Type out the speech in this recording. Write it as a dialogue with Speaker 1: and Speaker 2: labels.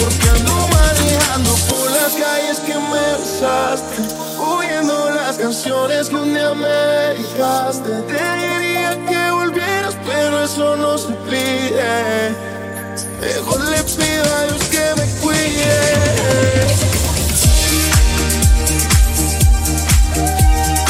Speaker 1: Porque ando manejando por las calles que me besaste Huyendo las canciones que un día me dejaste. Te diría que volvieras pero eso no se